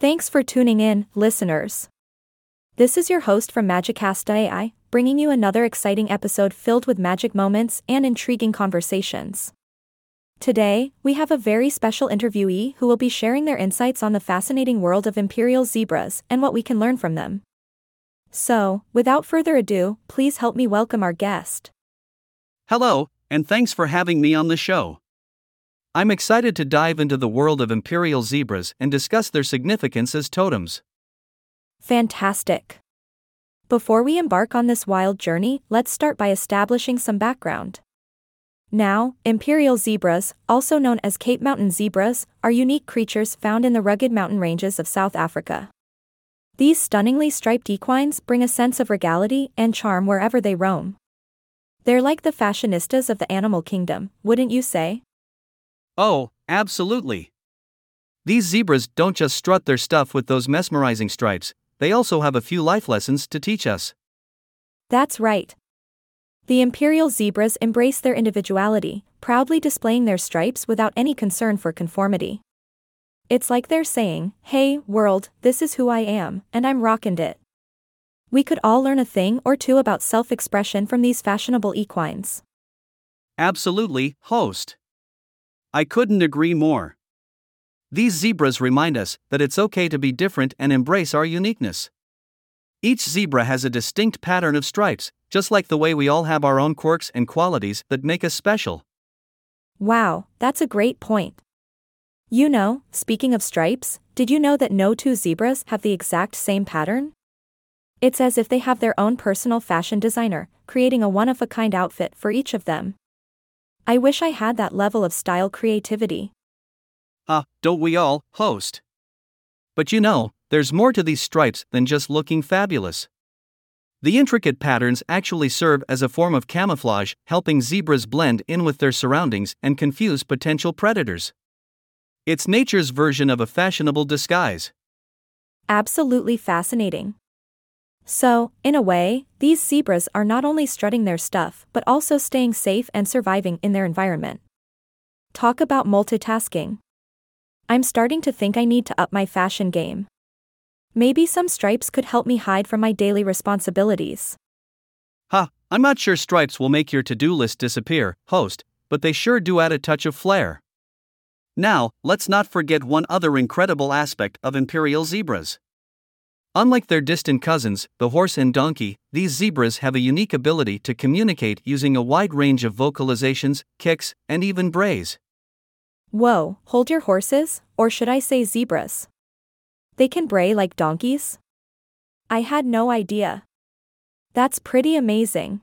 Thanks for tuning in, listeners. This is your host from Magicast AI, bringing you another exciting episode filled with magic moments and intriguing conversations. Today, we have a very special interviewee who will be sharing their insights on the fascinating world of imperial zebras and what we can learn from them. So, without further ado, please help me welcome our guest. Hello, and thanks for having me on the show. I'm excited to dive into the world of imperial zebras and discuss their significance as totems. Fantastic. Before we embark on this wild journey, let's start by establishing some background. Now, imperial zebras, also known as Cape Mountain zebras, are unique creatures found in the rugged mountain ranges of South Africa. These stunningly striped equines bring a sense of regality and charm wherever they roam. They're like the fashionistas of the animal kingdom, wouldn't you say? Oh, absolutely. These zebras don't just strut their stuff with those mesmerizing stripes, they also have a few life lessons to teach us. That's right. The imperial zebras embrace their individuality, proudly displaying their stripes without any concern for conformity. It's like they're saying, Hey, world, this is who I am, and I'm rockin' it. We could all learn a thing or two about self expression from these fashionable equines. Absolutely, host. I couldn't agree more. These zebras remind us that it's okay to be different and embrace our uniqueness. Each zebra has a distinct pattern of stripes, just like the way we all have our own quirks and qualities that make us special. Wow, that's a great point. You know, speaking of stripes, did you know that no two zebras have the exact same pattern? It's as if they have their own personal fashion designer, creating a one of a kind outfit for each of them. I wish I had that level of style creativity. Ah, uh, don't we all, host? But you know, there's more to these stripes than just looking fabulous. The intricate patterns actually serve as a form of camouflage, helping zebras blend in with their surroundings and confuse potential predators. It's nature's version of a fashionable disguise. Absolutely fascinating. So, in a way, these zebras are not only strutting their stuff but also staying safe and surviving in their environment. Talk about multitasking. I'm starting to think I need to up my fashion game. Maybe some stripes could help me hide from my daily responsibilities. Ha, I'm not sure stripes will make your to do list disappear, host, but they sure do add a touch of flair. Now, let's not forget one other incredible aspect of imperial zebras. Unlike their distant cousins, the horse and donkey, these zebras have a unique ability to communicate using a wide range of vocalizations, kicks, and even brays. Whoa, hold your horses, or should I say zebras? They can bray like donkeys? I had no idea. That's pretty amazing.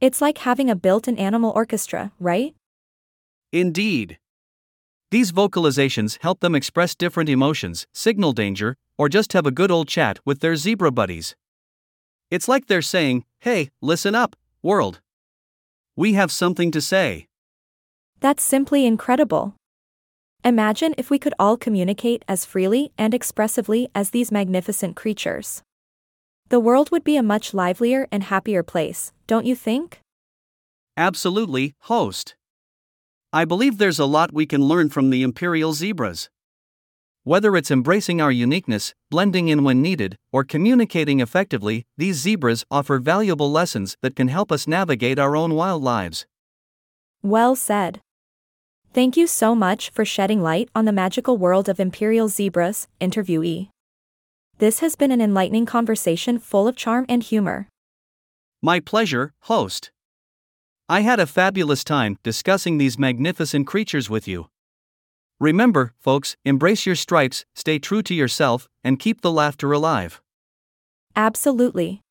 It's like having a built in animal orchestra, right? Indeed. These vocalizations help them express different emotions, signal danger, or just have a good old chat with their zebra buddies. It's like they're saying, hey, listen up, world. We have something to say. That's simply incredible. Imagine if we could all communicate as freely and expressively as these magnificent creatures. The world would be a much livelier and happier place, don't you think? Absolutely, host. I believe there's a lot we can learn from the imperial zebras. Whether it's embracing our uniqueness, blending in when needed, or communicating effectively, these zebras offer valuable lessons that can help us navigate our own wild lives. Well said. Thank you so much for shedding light on the magical world of imperial zebras, interviewee. This has been an enlightening conversation full of charm and humor. My pleasure, host. I had a fabulous time discussing these magnificent creatures with you. Remember, folks, embrace your stripes, stay true to yourself, and keep the laughter alive. Absolutely.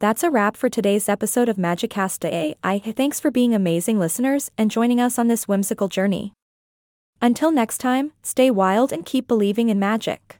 That's a wrap for today's episode of Magicast AI. Thanks for being amazing listeners and joining us on this whimsical journey. Until next time, stay wild and keep believing in magic.